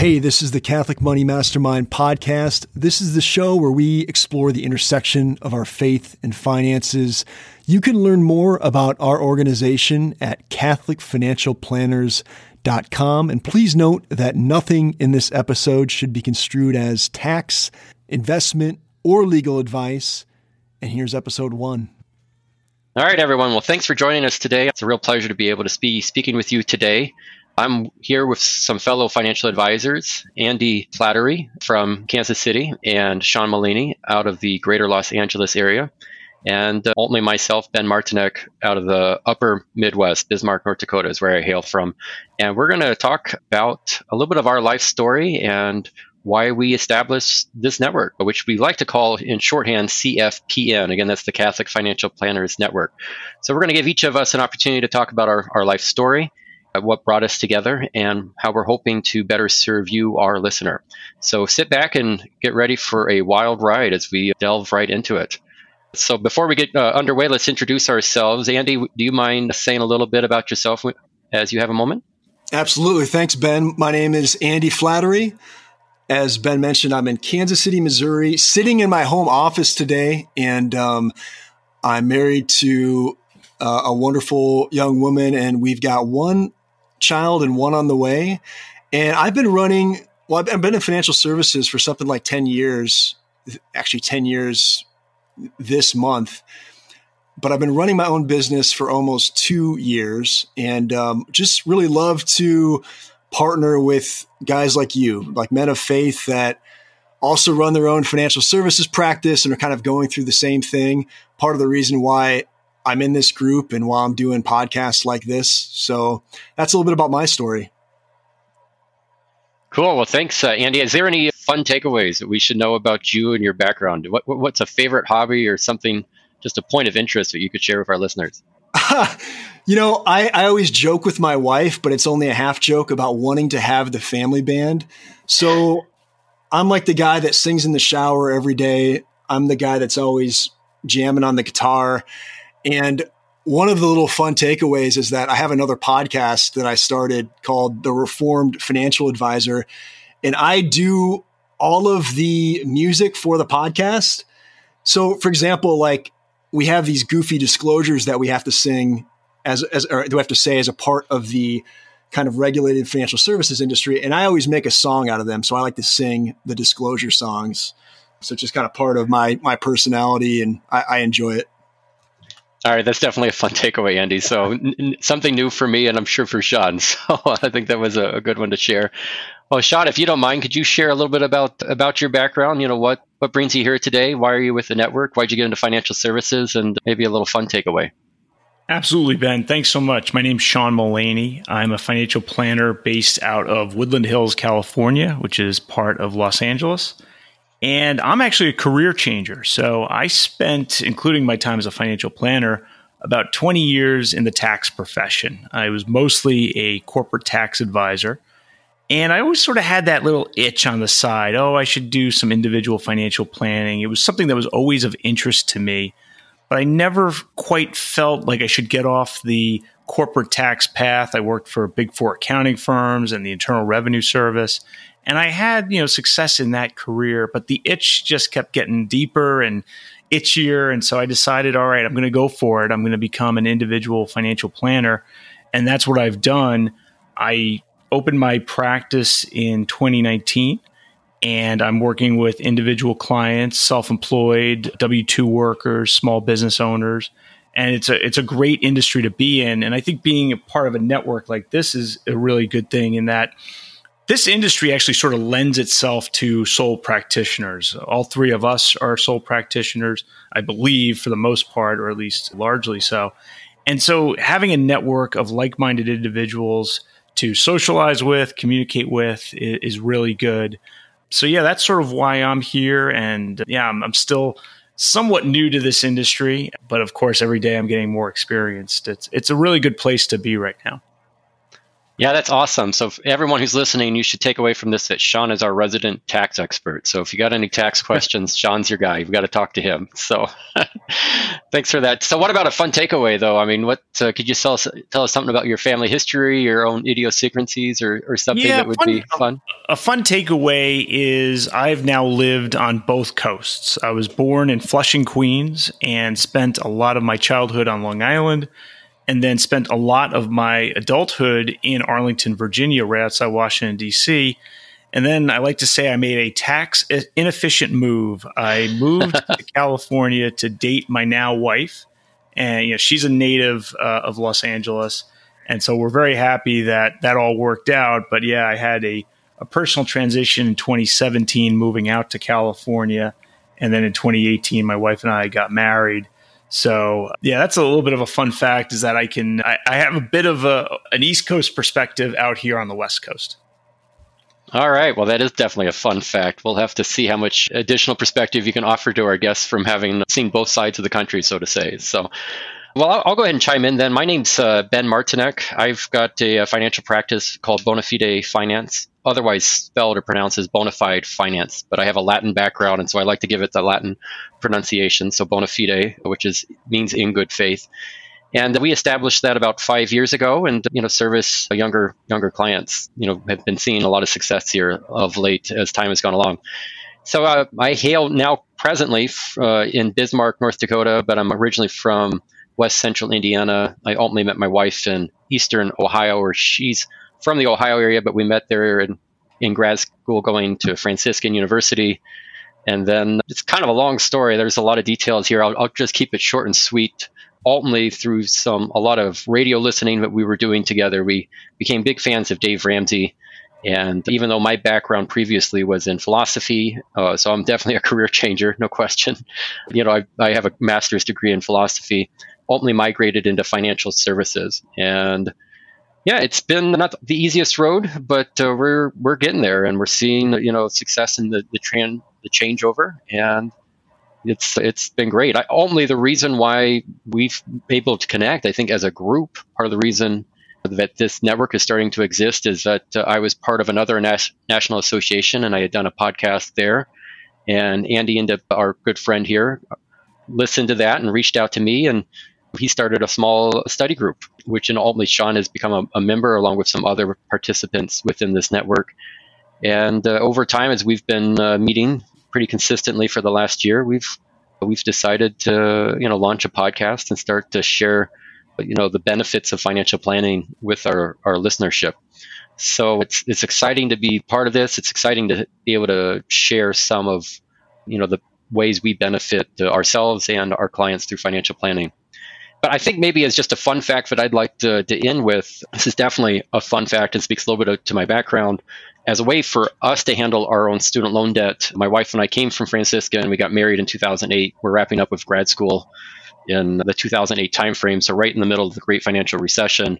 Hey, this is the Catholic Money Mastermind podcast. This is the show where we explore the intersection of our faith and finances. You can learn more about our organization at CatholicFinancialPlanners.com. And please note that nothing in this episode should be construed as tax, investment, or legal advice. And here's episode one. All right, everyone. Well, thanks for joining us today. It's a real pleasure to be able to be speaking with you today. I'm here with some fellow financial advisors, Andy Flattery from Kansas City and Sean Mullaney out of the greater Los Angeles area, and uh, ultimately myself, Ben Martinek, out of the upper Midwest, Bismarck, North Dakota is where I hail from. And we're going to talk about a little bit of our life story and why we established this network, which we like to call in shorthand CFPN. Again, that's the Catholic Financial Planners Network. So we're going to give each of us an opportunity to talk about our, our life story what brought us together and how we're hoping to better serve you, our listener. So sit back and get ready for a wild ride as we delve right into it. So before we get uh, underway, let's introduce ourselves. Andy, do you mind saying a little bit about yourself as you have a moment? Absolutely. Thanks, Ben. My name is Andy Flattery. As Ben mentioned, I'm in Kansas City, Missouri, sitting in my home office today, and um, I'm married to uh, a wonderful young woman, and we've got one child and one on the way. And I've been running, well, I've been in financial services for something like 10 years, actually 10 years this month. But I've been running my own business for almost two years and um, just really love to partner with guys like you, like men of faith that also run their own financial services practice and are kind of going through the same thing. Part of the reason why I'm in this group and while I'm doing podcasts like this. So that's a little bit about my story. Cool. Well, thanks, uh, Andy. Is there any fun takeaways that we should know about you and your background? What, what's a favorite hobby or something, just a point of interest that you could share with our listeners? you know, I, I always joke with my wife, but it's only a half joke about wanting to have the family band. So I'm like the guy that sings in the shower every day. I'm the guy that's always jamming on the guitar. And one of the little fun takeaways is that I have another podcast that I started called The Reformed Financial Advisor. And I do all of the music for the podcast. So, for example, like we have these goofy disclosures that we have to sing as, as or do we have to say as a part of the kind of regulated financial services industry. And I always make a song out of them. So I like to sing the disclosure songs. So it's just kind of part of my my personality and I, I enjoy it. All right, that's definitely a fun takeaway, Andy. So n- something new for me, and I'm sure for Sean. So I think that was a, a, good one to share. Well, Sean, if you don't mind, could you share a little bit about about your background? You know, what what brings you here today? Why are you with the network? Why'd you get into financial services? And maybe a little fun takeaway. Absolutely, Ben. Thanks so much. My name's Sean Mullaney. I'm a financial planner based out of Woodland Hills, California, which is part of Los Angeles. And I'm actually a career changer. So I spent, including my time as a financial planner, about 20 years in the tax profession. I was mostly a corporate tax advisor. And I always sort of had that little itch on the side. Oh, I should do some individual financial planning. It was something that was always of interest to me, but I never quite felt like I should get off the corporate tax path. I worked for big four accounting firms and the Internal Revenue Service. And I had, you know, success in that career, but the itch just kept getting deeper and itchier. And so I decided, all right, I'm going to go for it. I'm going to become an individual financial planner. And that's what I've done. I opened my practice in 2019 and I'm working with individual clients, self-employed, W2 workers, small business owners. And it's a it's a great industry to be in. And I think being a part of a network like this is a really good thing in that this industry actually sort of lends itself to sole practitioners. All three of us are sole practitioners, I believe, for the most part, or at least largely so. And so having a network of like minded individuals to socialize with, communicate with is, really good. So, yeah, that's sort of why I'm here. And yeah, I'm, I'm still somewhat new to this industry, but of course, every day I'm getting more experienced. It's, it's a really good place to be right now. Yeah, that's awesome. So, everyone who's listening, you should take away from this that Sean is our resident tax expert. So, if you got any tax questions, Sean's your guy. You've got to talk to him. So, thanks for that. So, what about a fun takeaway, though? I mean, what uh, could you tell us, tell us something about your family history, your own idiosyncrasies, or, or something yeah, that would fun, be fun? A fun takeaway is I've now lived on both coasts. I was born in Flushing, Queens, and spent a lot of my childhood on Long Island and then spent a lot of my adulthood in Arlington, Virginia, right outside Washington, D.C. And then I like to say I made a tax inefficient move. I moved to California to date my now wife, and you know she's a native uh, of Los Angeles, and so we're very happy that that all worked out. But yeah, I had a a personal transition in 2017, moving out to California, and then in 2018, my wife and I got married. So yeah, that's a little bit of a fun fact is that I can I, I have a bit of a, an East Coast perspective out here on the West Coast. All right. Well, that is definitely a fun fact. We'll have to see how much additional perspective you can offer to our guests from having seen both sides of the country, so to say. So, well, I'll, go ahead and chime in then. My name's uh, Ben Martinek. I've got a, a, financial practice called Bonafide Finance, otherwise spelled or pronounced as Bonafide Finance, but I have a Latin background, and so I like to give it the Latin pronunciation. So Bonafide, which is means in good faith. And we established that about five years ago, and you know, service younger younger clients. You know, have been seeing a lot of success here of late as time has gone along. So uh, I hail now presently uh, in Bismarck, North Dakota, but I'm originally from West Central Indiana. I ultimately met my wife in Eastern Ohio, where she's from the Ohio area, but we met there in, in grad school going to Franciscan University. And then it's kind of a long story. There's a lot of details here. I'll, I'll just keep it short and sweet. Ultimately, through some a lot of radio listening that we were doing together, we became big fans of Dave Ramsey. And even though my background previously was in philosophy, uh, so I'm definitely a career changer, no question. You know, I, I have a master's degree in philosophy ultimately migrated into financial services. And yeah, it's been not the easiest road, but uh, we're we're getting there, and we're seeing you know success in the the tran- the changeover, and it's it's been great. I, only the reason why we've been able to connect, I think, as a group, part of the reason that this network is starting to exist is that uh, I was part of another nas- national association, and I had done a podcast there, and Andy and our good friend here listened to that and reached out to me and he started a small study group, which in ultimately Sean has become a, a member along with some other participants within this network. And uh, over time, as we've been uh, meeting pretty consistently for the last year, we've we've decided to you know launch a podcast and start to share you know the benefits of financial planning with our, our listenership. So it's it's exciting to be part of this. It's exciting to be able to share some of you know the ways we benefit ourselves and our clients through financial planning. But I think maybe as just a fun fact that I'd like to, to end with, this is definitely a fun fact and speaks a little bit to my background. As a way for us to handle our own student loan debt, my wife and I came from Franciscan and we got married in 2008. We're wrapping up with grad school in the 2008 timeframe, so right in the middle of the great financial recession.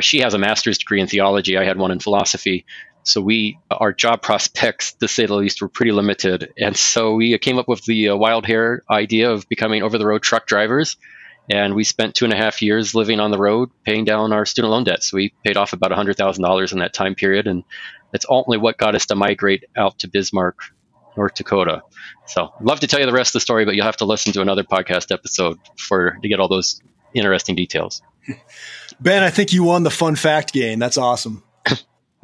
She has a master's degree in theology. I had one in philosophy. So we, our job prospects, to say the least, were pretty limited. And so we came up with the uh, wild hair idea of becoming over-the-road truck drivers and we spent two and a half years living on the road, paying down our student loan debt. So we paid off about $100,000 in that time period. And that's ultimately what got us to migrate out to Bismarck, North Dakota. So I'd love to tell you the rest of the story, but you'll have to listen to another podcast episode for to get all those interesting details. Ben, I think you won the fun fact game. That's awesome.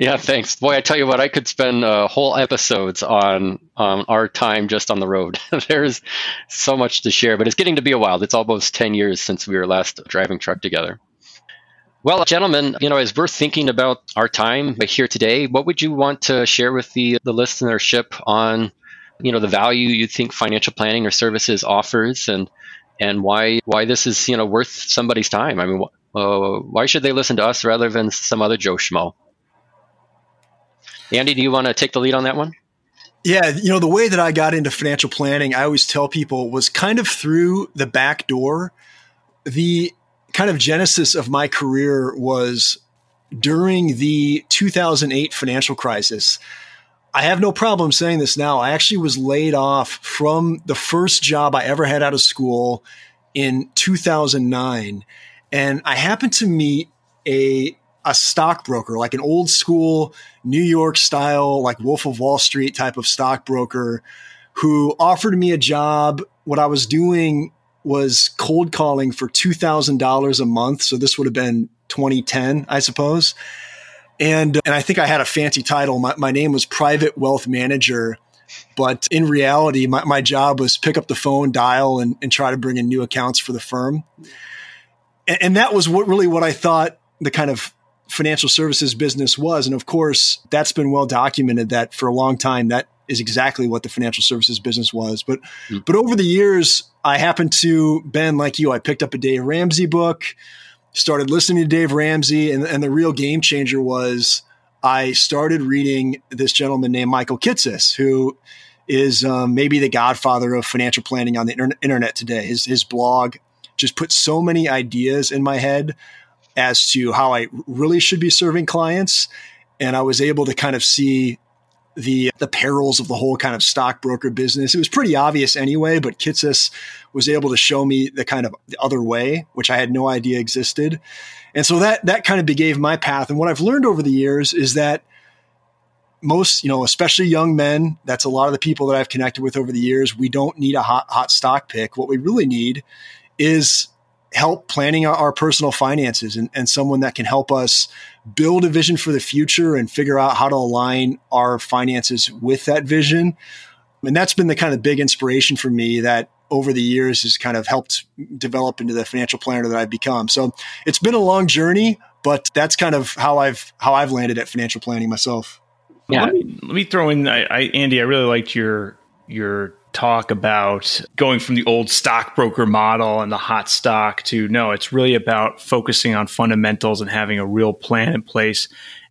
Yeah, thanks. Boy, I tell you what, I could spend uh, whole episodes on um, our time just on the road. There's so much to share, but it's getting to be a while. It's almost 10 years since we were last driving truck together. Well, gentlemen, you know, as we're thinking about our time here today, what would you want to share with the, the listenership on, you know, the value you think financial planning or services offers and and why why this is, you know, worth somebody's time? I mean, uh, why should they listen to us rather than some other Joe Schmo? Andy, do you want to take the lead on that one? Yeah, you know, the way that I got into financial planning, I always tell people was kind of through the back door. The kind of genesis of my career was during the 2008 financial crisis. I have no problem saying this now. I actually was laid off from the first job I ever had out of school in 2009. And I happened to meet a a stockbroker, like an old school New York style, like Wolf of Wall Street type of stockbroker who offered me a job. What I was doing was cold calling for $2,000 a month. So this would have been 2010, I suppose. And, and I think I had a fancy title. My, my name was Private Wealth Manager. But in reality, my, my job was pick up the phone, dial, and, and try to bring in new accounts for the firm. And, and that was what really what I thought the kind of financial services business was. And of course, that's been well documented that for a long time, that is exactly what the financial services business was. But, mm. but over the years, I happened to, Ben, like you, I picked up a Dave Ramsey book, started listening to Dave Ramsey, and, and the real game changer was I started reading this gentleman named Michael Kitces, who is um, maybe the godfather of financial planning on the inter- internet today. His, his blog just put so many ideas in my head as to how I really should be serving clients. And I was able to kind of see the the perils of the whole kind of stockbroker business. It was pretty obvious anyway, but Kitces was able to show me the kind of the other way, which I had no idea existed. And so that that kind of gave my path. And what I've learned over the years is that most, you know, especially young men, that's a lot of the people that I've connected with over the years. We don't need a hot hot stock pick. What we really need is help planning our, our personal finances and, and someone that can help us build a vision for the future and figure out how to align our finances with that vision. And that's been the kind of big inspiration for me that over the years has kind of helped develop into the financial planner that I've become. So it's been a long journey, but that's kind of how I've how I've landed at financial planning myself. Yeah. Let me, let me throw in, I, I, Andy. I really liked your your talk about going from the old stockbroker model and the hot stock to no, it's really about focusing on fundamentals and having a real plan in place.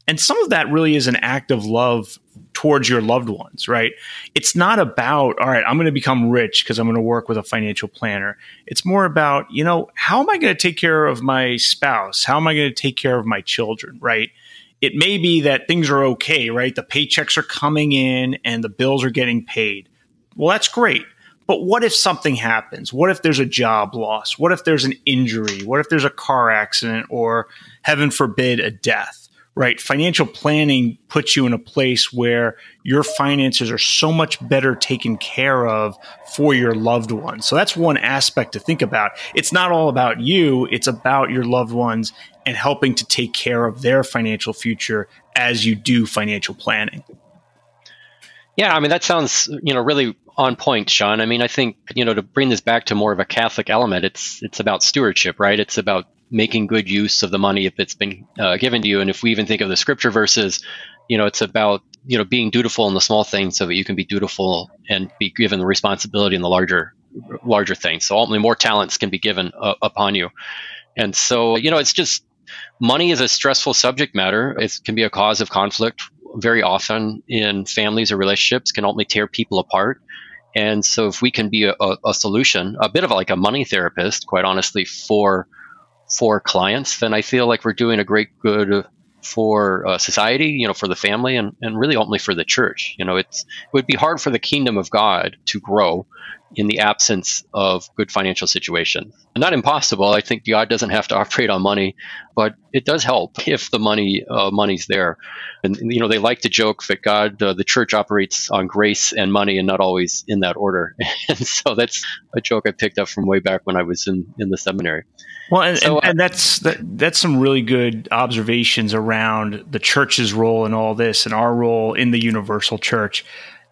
And some of that really is an act of love towards your loved ones, right? It's not about, all right, I'm going to become rich because I'm going to work with a financial planner. It's more about, you know, how am I going to take care of my spouse? How am I going to take care of my children, right? It may be that things are okay, right? The paychecks are coming in and the bills are getting paid well, that's great. But what if something happens? What if there's a job loss? What if there's an injury? What if there's a car accident or, heaven forbid, a death? Right? Financial planning puts you in a place where your finances are so much better taken care of for your loved ones. So that's one aspect to think about. It's not all about you, it's about your loved ones and helping to take care of their financial future as you do financial planning. Yeah, I mean that sounds you know really on point, Sean. I mean, I think you know to bring this back to more of a Catholic element, it's it's about stewardship, right? It's about making good use of the money if it's been uh, given to you, and if we even think of the scripture verses, you know, it's about you know being dutiful in the small things so that you can be dutiful and be given the responsibility in the larger larger things. So ultimately, more talents can be given uh, upon you, and so you know, it's just money is a stressful subject matter. It can be a cause of conflict very often in families or relationships can only tear people apart. And so, if we can be a, a, solution, a bit of like a money therapist, quite honestly, for for clients, then I feel like we're doing a great good for uh, society, you know, for the family, and, and really only for the church. You know, it's it would be hard for the kingdom of God to grow in the absence of good financial situation. Not impossible. I think God doesn't have to operate on money, but it does help if the money uh, money's there. And you know, they like to joke that God, uh, the church operates on grace and money, and not always in that order. and so that's a joke I picked up from way back when I was in in the seminary. Well, and, so, and, uh, and that's that, that's some really good observations around the church's role in all this, and our role in the universal church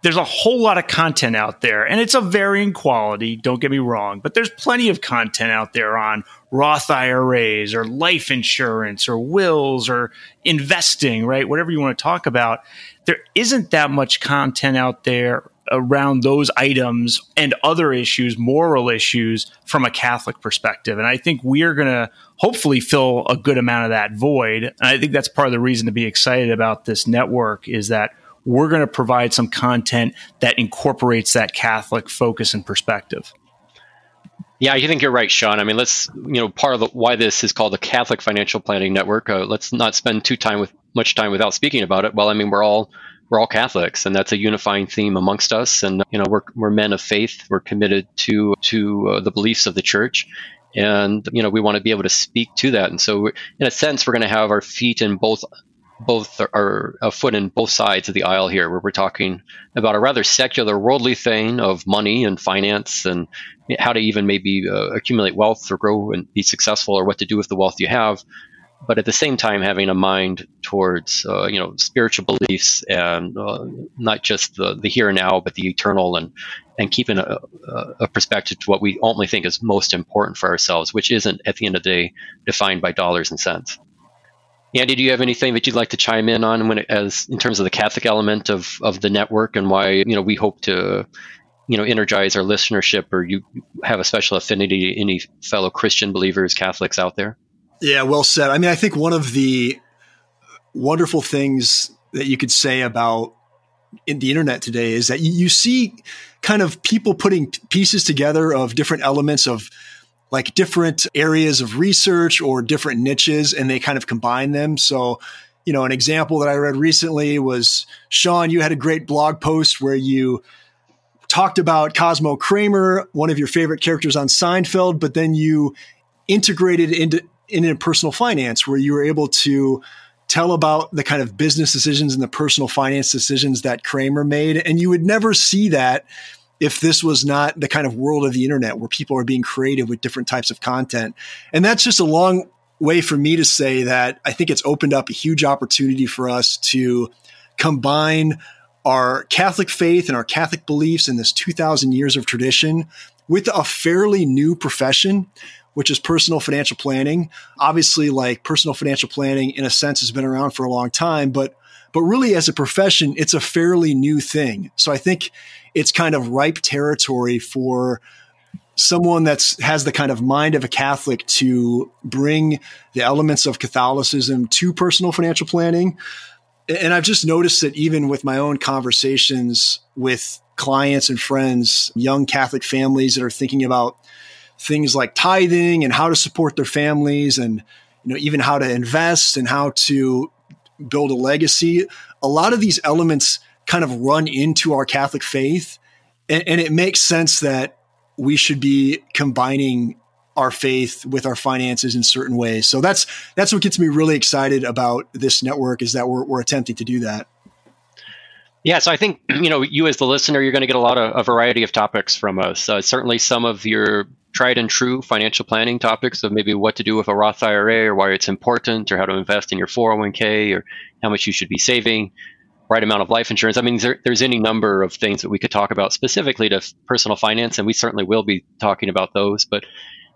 there's a whole lot of content out there and it's of varying quality don't get me wrong but there's plenty of content out there on roth iras or life insurance or wills or investing right? Whatever you want to talk about. There isn't that much content out there around those items and other issues moral issues from a catholic perspective. And i think we're going to hopefully fill a good amount of that void. And i think that's part of the reason to be excited about this network is that we're going to provide some content that incorporates that Catholic focus and perspective. Yeah, I think you're right, Sean. I mean, let's you know part of the, why this is called the Catholic Financial Planning Network. Uh, let's not spend too time with much time without speaking about it. Well, I mean, we're all we're all Catholics, and that's a unifying theme amongst us. And you know, we're we're men of faith. We're committed to to uh, the beliefs of the Church, and you know we want to be able to speak to that and so in a sense we're going to have our feet in both both are a foot in both sides of the aisle here where we're talking about a rather secular worldly thing of money and finance and how to even maybe uh, accumulate wealth or grow and be successful or what to do with the wealth you have. But at the same time having a mind towards uh, you know spiritual beliefs and uh, not just the, the here and now but the eternal and and keeping a, a, perspective to what we only think is most important for ourselves which isn't at the end of the day defined by dollars and cents Andy, do you have anything that you'd like to chime in on when it, as in terms of the Catholic element of, of the network and why you know we hope to you know energize our listenership or you have a special affinity to any fellow Christian believers Catholics out there? Yeah, well said. I mean, I think one of the wonderful things that you could say about in the internet today is that you, you see kind of people putting pieces together of different elements of like different areas of research or different niches and they kind of combine them. So, you know, an example that I read recently was Sean, you had a great blog post where you talked about Cosmo Kramer, one of your favorite characters on Seinfeld, but then you integrated into into personal finance where you were able to tell about the kind of business decisions and the personal finance decisions that Kramer made. And you would never see that if this was not the kind of world of the internet where people are being creative with different types of content. And that's just a long way for me to say that I think it's opened up a huge opportunity for us to combine our Catholic faith and our Catholic beliefs in this 2000 years of tradition with a fairly new profession which is personal financial planning. Obviously, like personal financial planning in a sense has been around for a long time, but but really as a profession, it's a fairly new thing. So I think it's kind of ripe territory for someone that's has the kind of mind of a Catholic to bring the elements of Catholicism to personal financial planning. And I've just noticed that even with my own conversations with clients and friends, young Catholic families that are thinking about things like tithing and how to support their families and you know even how to invest and how to build a legacy a lot of these elements kind of run into our catholic faith. And, and it makes sense that we should be combining our faith with our finances in certain ways. So that's that's what gets me really excited about this network is that we're, we're attempting to do that. Yeah, so I think you know you as the listener, you're going to get a lot of a variety of topics from us. Uh, certainly, some of your tried and true financial planning topics of maybe what to do with a Roth IRA or why it's important or how to invest in your 401k or how much you should be saving, right amount of life insurance. I mean, there, there's any number of things that we could talk about specifically to personal finance, and we certainly will be talking about those. But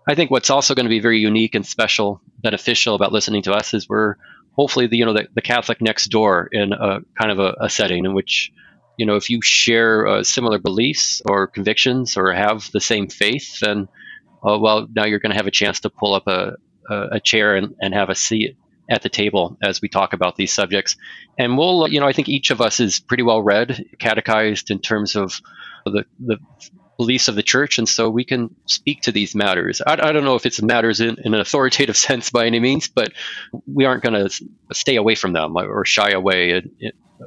I think what's also going to be very unique and special, beneficial about listening to us is we're hopefully the you know the, the Catholic next door in a kind of a, a setting in which you know if you share uh, similar beliefs or convictions or have the same faith, then uh, well, now you're going to have a chance to pull up a, a, chair and, and have a seat at the table as we talk about these subjects. And we'll, you know, I think each of us is pretty well read, catechized in terms of the, the beliefs of the church. And so we can speak to these matters. I, I don't know if it's matters in, in, an authoritative sense by any means, but we aren't going to stay away from them or shy away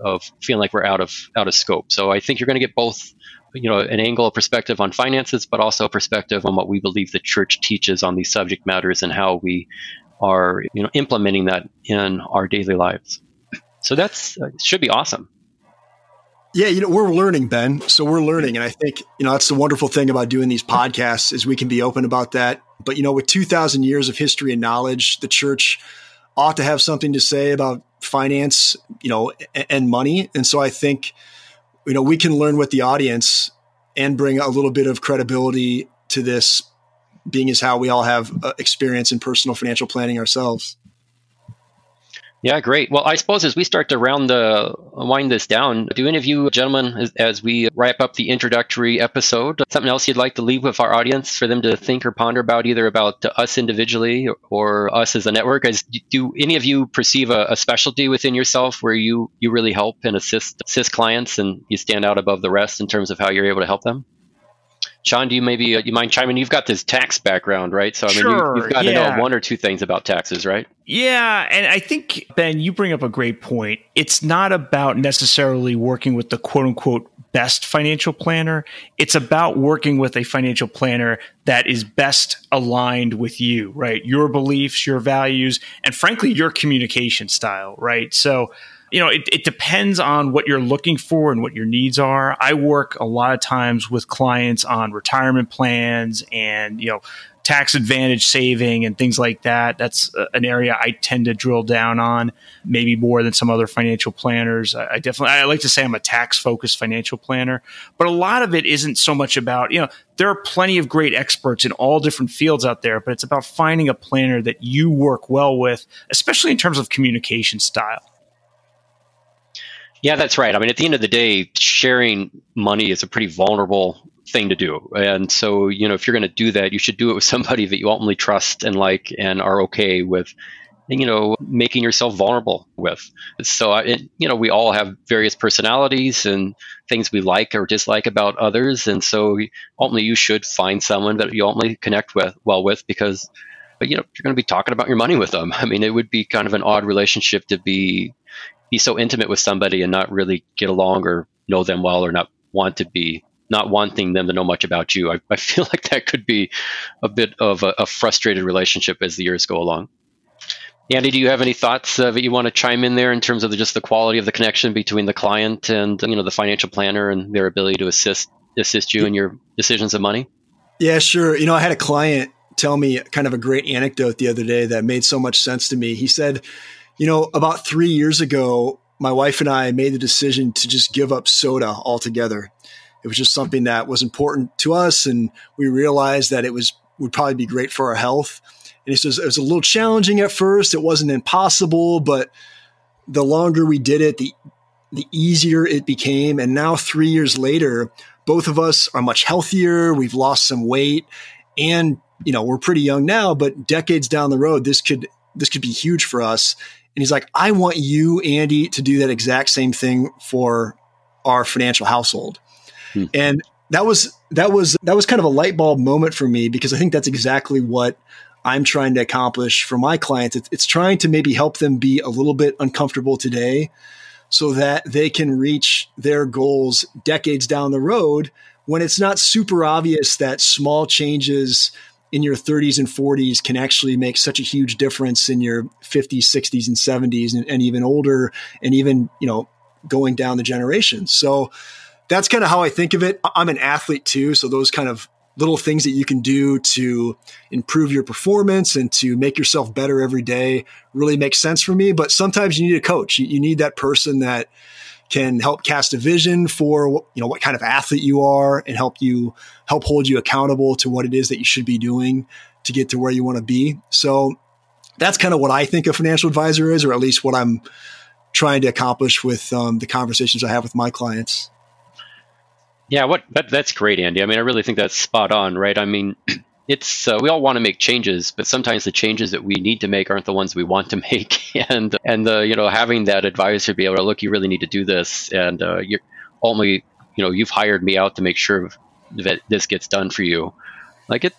of feeling like we're out of, out of scope. So I think you're going to get both you know an angle, a perspective on finances, but also a perspective on what we believe the church teaches on these subject matters and how we are you know implementing that in our daily lives. So that's uh, should be awesome. Yeah, you know, we're learning, Ben. So we're learning. And I think, you know, that's the wonderful thing about doing these podcasts is we can be open about that. But, you know, with 2000 years of history and knowledge, the church ought to have something to say about finance, you know, and money. And so I think, you know, we can learn with the audience and bring a little bit of credibility to this being as how we all have uh, experience in personal financial planning ourselves. Yeah, great. Well, I suppose as we start to round the wind this down, do any of you gentlemen, as, as, we wrap up the introductory episode, something else you'd like to leave with our audience for them to think or ponder about, either about us individually or us as a network? As do any of you perceive a, a specialty within yourself where you you really help and assist assist clients, and you stand out above the rest in terms of how you're able to help them? Sean, do you maybe uh, you mind chiming? You've got this tax background, right? So I mean, sure, you, have got yeah. to know one or two things about taxes, right? Yeah, and I think Ben, you bring up a great point. It's not about necessarily working with the quote unquote best financial planner. It's about working with a financial planner that is best aligned with you, right? Your beliefs, your values, and frankly, your communication style, right? So you know, it, it depends on what you're looking for and what your needs are. I work a lot of times with clients on retirement plans and, you know, tax advantage saving and things like that. That's uh, an area I tend to drill down on, maybe more than some other financial planners. I, definitely, I like to say I'm a tax focused financial planner, but a lot of it isn't so much about, you know, there are plenty of great experts in all different fields out there, but it's about finding a planner that you work well with, especially in terms of communication style. Yeah, that's right. I mean, at the end of the day, sharing money is a pretty vulnerable thing to do. And so, you know, if you're going to do that, you should do it with somebody that you ultimately trust and like and are okay with, you know, making yourself vulnerable with. So, you know, we all have various personalities and things we like or dislike about others. And so, ultimately, you should find someone that you ultimately connect with well with because, you know, you're going to be talking about your money with them. I mean, it would be kind of an odd relationship to be be so intimate with somebody and not really get along or know them well or not want to be not wanting them to know much about you. I, I feel like that could be a bit of a, a, frustrated relationship as the years go along. Andy, do you have any thoughts uh, that you want to chime in there in terms of the, just the quality of the connection between the client and you know the financial planner and their ability to assist assist you in your decisions of money? Yeah, sure. You know, I had a client tell me kind of a great anecdote the other day that made so much sense to me. He said, you know, about three years ago, my wife and I made the decision to just give up soda altogether. It was just something that was important to us, and we realized that it was would probably be great for our health. And he says it was a little challenging at first. It wasn't impossible, but the longer we did it, the the easier it became. And now, three years later, both of us are much healthier. We've lost some weight, and you know we're pretty young now. But decades down the road, this could this could be huge for us. And he's like, I want you, Andy, to do that exact same thing for our financial household. Hmm. And that was that was that was kind of a light bulb moment for me because I think that's exactly what I'm trying to accomplish for my clients. It's, it's trying to maybe help them be a little bit uncomfortable today so that they can reach their goals decades down the road when it's not super obvious that small changes in your 30s and 40s can actually make such a huge difference in your 50s, 60s, and 70s, and, and even older, and even you know going down the generations. So that's kind of how I think of it. I'm an athlete too, so those kind of little things that you can do to improve your performance and to make yourself better every day really makes sense for me. But sometimes you need a coach. You, you need that person that can help cast a vision for you know what kind of athlete you are and help you help hold you accountable to what it is that you should be doing to get to where you want to be. So that's kind of what I think a financial advisor is, or at least what I'm trying to accomplish with um, the conversations I have with my clients. Yeah, what that, that's great, Andy. I mean, I really think that's spot on, right? I mean, it's uh, we all want to make changes, but sometimes the changes that we need to make aren't the ones we want to make. and and the you know having that advisor be able to look, you really need to do this, and uh, you're only you know you've hired me out to make sure that this gets done for you. Like it,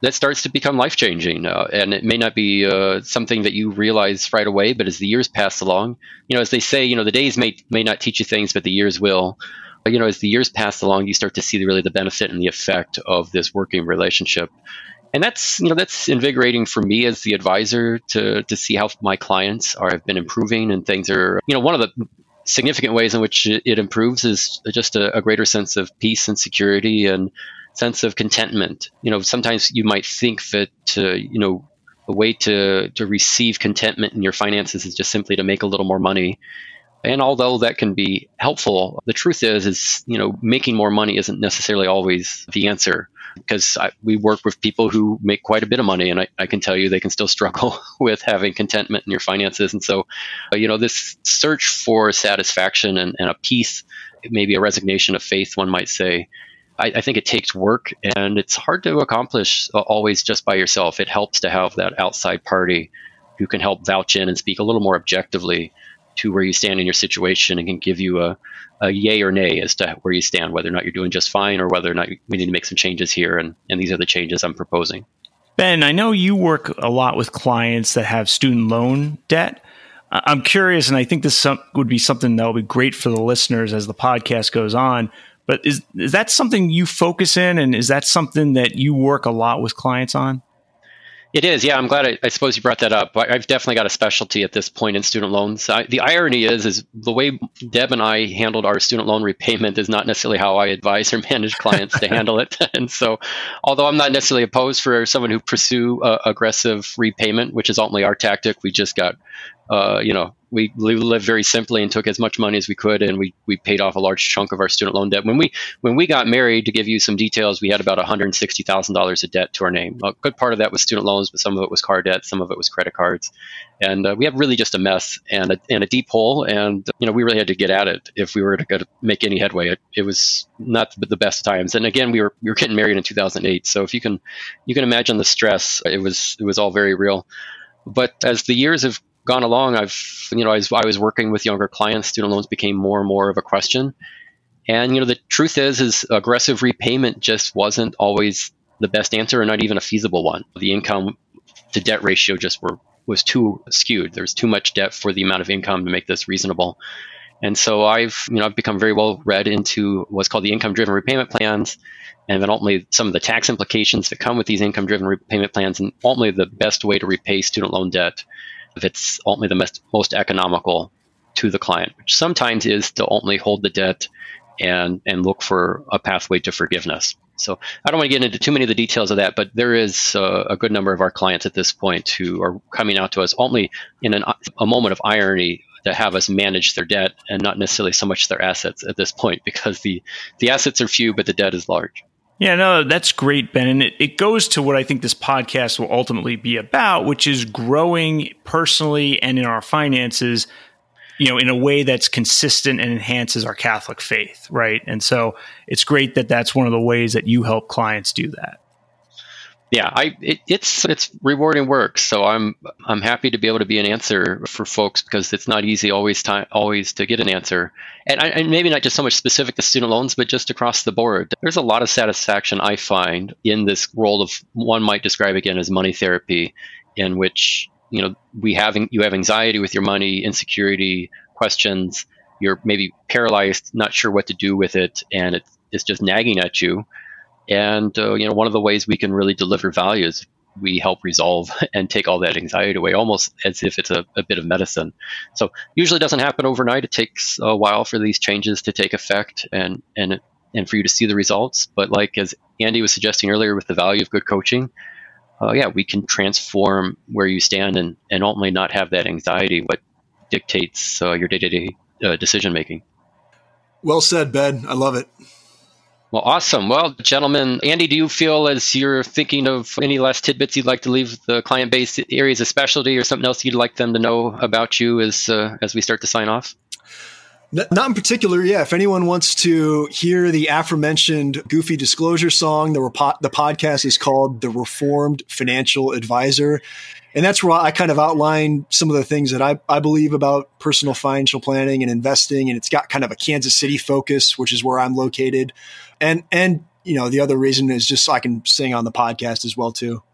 that starts to become life changing, uh, and it may not be uh, something that you realize right away, but as the years pass along, you know, as they say, you know, the days may may not teach you things, but the years will you know, as the years pass along, you start to see the, really the benefit and the effect of this working relationship. And that's, you know, that's invigorating for me as the advisor to, to see how my clients are have been improving and things are, you know, one of the significant ways in which it improves is just a, a greater sense of peace and security and sense of contentment. You know, sometimes you might think that, uh, you know, a way to, to receive contentment in your finances is just simply to make a little more money. And although that can be helpful, the truth is, is you know, making more money isn't necessarily always the answer. Because I, we work with people who make quite a bit of money, and I, I can tell you they can still struggle with having contentment in your finances. And so, uh, you know, this search for satisfaction and, and a peace, maybe a resignation of faith, one might say, I, I, think it takes work and it's hard to accomplish always just by yourself. It helps to have that outside party who can help vouch in and speak a little more objectively to where you stand in your situation and can give you a, a yay or nay as to where you stand, whether or not you're doing just fine or whether or not we need to make some changes here. And, and these are the changes I'm proposing. Ben, I know you work a lot with clients that have student loan debt. I'm curious, and I think this would be something that will be great for the listeners as the podcast goes on. But is is that something you focus in, and is that something that you work a lot with clients on? It is, yeah. I'm glad. I, I, suppose you brought that up. I've definitely got a specialty at this point in student loans. I, the irony is, is the way Deb and I handled our student loan repayment is not necessarily how I advise or manage clients to handle it. And so, although I'm not necessarily opposed for someone who pursue uh, aggressive repayment, which is ultimately our tactic, we just got uh, you know, we lived very simply and took as much money as we could, and we, we paid off a large chunk of our student loan debt. When we when we got married, to give you some details, we had about one hundred sixty thousand dollars of debt to our name. A good part of that was student loans, but some of it was car debt, some of it was credit cards, and uh, we had really just a mess and a, and a deep hole. And you know, we really had to get at it if we were to make any headway. It, it was not the best times. And again, we were we were getting married in two thousand eight, so if you can you can imagine the stress, it was it was all very real. But as the years have gone along, I've you know I was, I was working with younger clients. Student loans became more and more of a question, and you know the truth is is aggressive repayment just wasn't always the best answer, or not even a feasible one. The income to debt ratio just were was too skewed. There's too much debt for the amount of income to make this reasonable. And so I've you know I've become very well read into what's called the income driven repayment plans and then ultimately some of the tax implications that come with these income driven repayment plans and ultimately the best way to repay student loan debt if it's ultimately the most, most economical to the client, which sometimes is to only hold the debt and and look for a pathway to forgiveness. So I don't want to get into too many of the details of that, but there is uh, a good number of our clients at this point who are coming out to us only in an, a moment of irony to have us manage their debt and not necessarily so much their assets at this point because the the assets are few but the debt is large. Yeah, no, that's great, Ben. And it, it goes to what I think this podcast will ultimately be about, which is growing personally and in our finances, you know, in a way that's consistent and enhances our Catholic faith, right? And so it's great that that's one of the ways that you help clients do that yeah, I it, it's it's rewarding work. So I'm I'm happy to be able to be an answer for folks because it's not easy always time always to get an answer, and, I, and maybe not just so much specific to student loans, but just across the board. There's a lot of satisfaction I find in this role of one might describe again as money therapy, in which you know we have you have anxiety with your money, insecurity, questions. You're maybe paralyzed, not sure what to do with it, and it's it's just nagging at you and uh, you know, one of the ways we can really deliver value is we help resolve and take all that anxiety away, almost as if it's a, a bit of medicine. So usually doesn't happen overnight. It takes a while for these changes to take effect and and and for you to see the results. But like as Andy was suggesting earlier, with the value of good coaching, uh, yeah, we can transform where you stand and and ultimately not have that anxiety. What dictates uh, your day to day decision making. Well said, Ben. I love it. Well, awesome. Well, gentlemen, Andy, do you feel as you're thinking of any last tidbits you'd like to leave the client base areas of specialty or something else you'd like them to know about you as uh, as we start to sign off? Not in particular, yeah. If anyone wants to hear the aforementioned Goofy Disclosure song, the, repo- the podcast is called The Reformed Financial Advisor. And that's where I kind of outline some of the things that I, I believe about personal financial planning and investing. And it's got kind of a Kansas City focus, which is where I'm located and and you know the other reason is just so I can sing on the podcast as well too.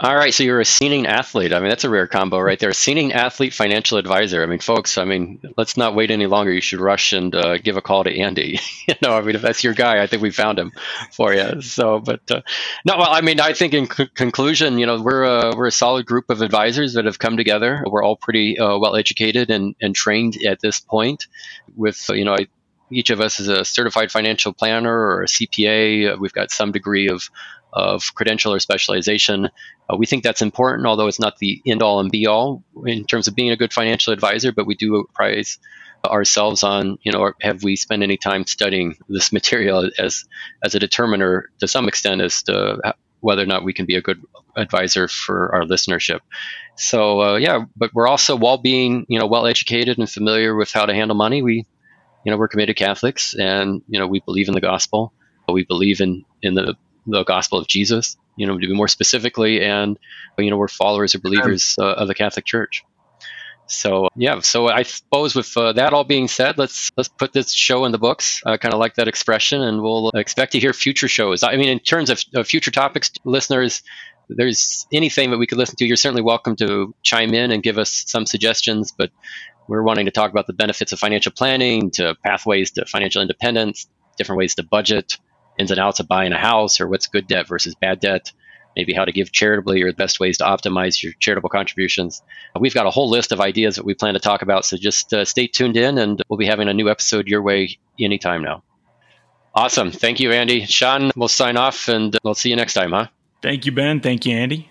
All right, so you're a singing athlete. I mean, that's a rare combo right there. Singing athlete, financial advisor. I mean, folks. I mean, let's not wait any longer. You should rush and uh, give a call to Andy. you know, I mean, if that's your guy, I think we found him for you. So, but uh, no, well, I mean, I think in c- conclusion, you know, we're a we're a solid group of advisors that have come together. We're all pretty uh, well educated and and trained at this point. With you know, I each of us is a certified financial planner or a CPA. We've got some degree of of credential or specialization. Uh, we think that's important, although it's not the end all and be all in terms of being a good financial advisor. But we do prize ourselves on, you know, have we spent any time studying this material as as a determiner to some extent as to whether or not we can be a good advisor for our listenership. So uh, yeah, but we're also while being you know well educated and familiar with how to handle money, we you know, we're committed Catholics, and you know, we believe in the gospel. We believe in in the the gospel of Jesus. You know, to be more specifically, and you know, we're followers or believers uh, of the Catholic Church. So yeah, so I suppose with uh, that all being said, let's let's put this show in the books. I kind of like that expression, and we'll expect to hear future shows. I mean, in terms of, of future topics, listeners, there's anything that we could listen to, you're certainly welcome to chime in and give us some suggestions. But we're wanting to talk about the benefits of financial planning, to pathways to financial independence, different ways to budget, ins and outs of buying a house, or what's good debt versus bad debt maybe how to give charitably or the best ways to optimize your charitable contributions. We've got a whole list of ideas that we plan to talk about, so just uh, stay tuned in and we'll be having a new episode your way anytime now. Awesome. Thank you, Andy. Sean, we'll sign off and we'll see you next time, huh? Thank you, Ben. Thank you, Andy.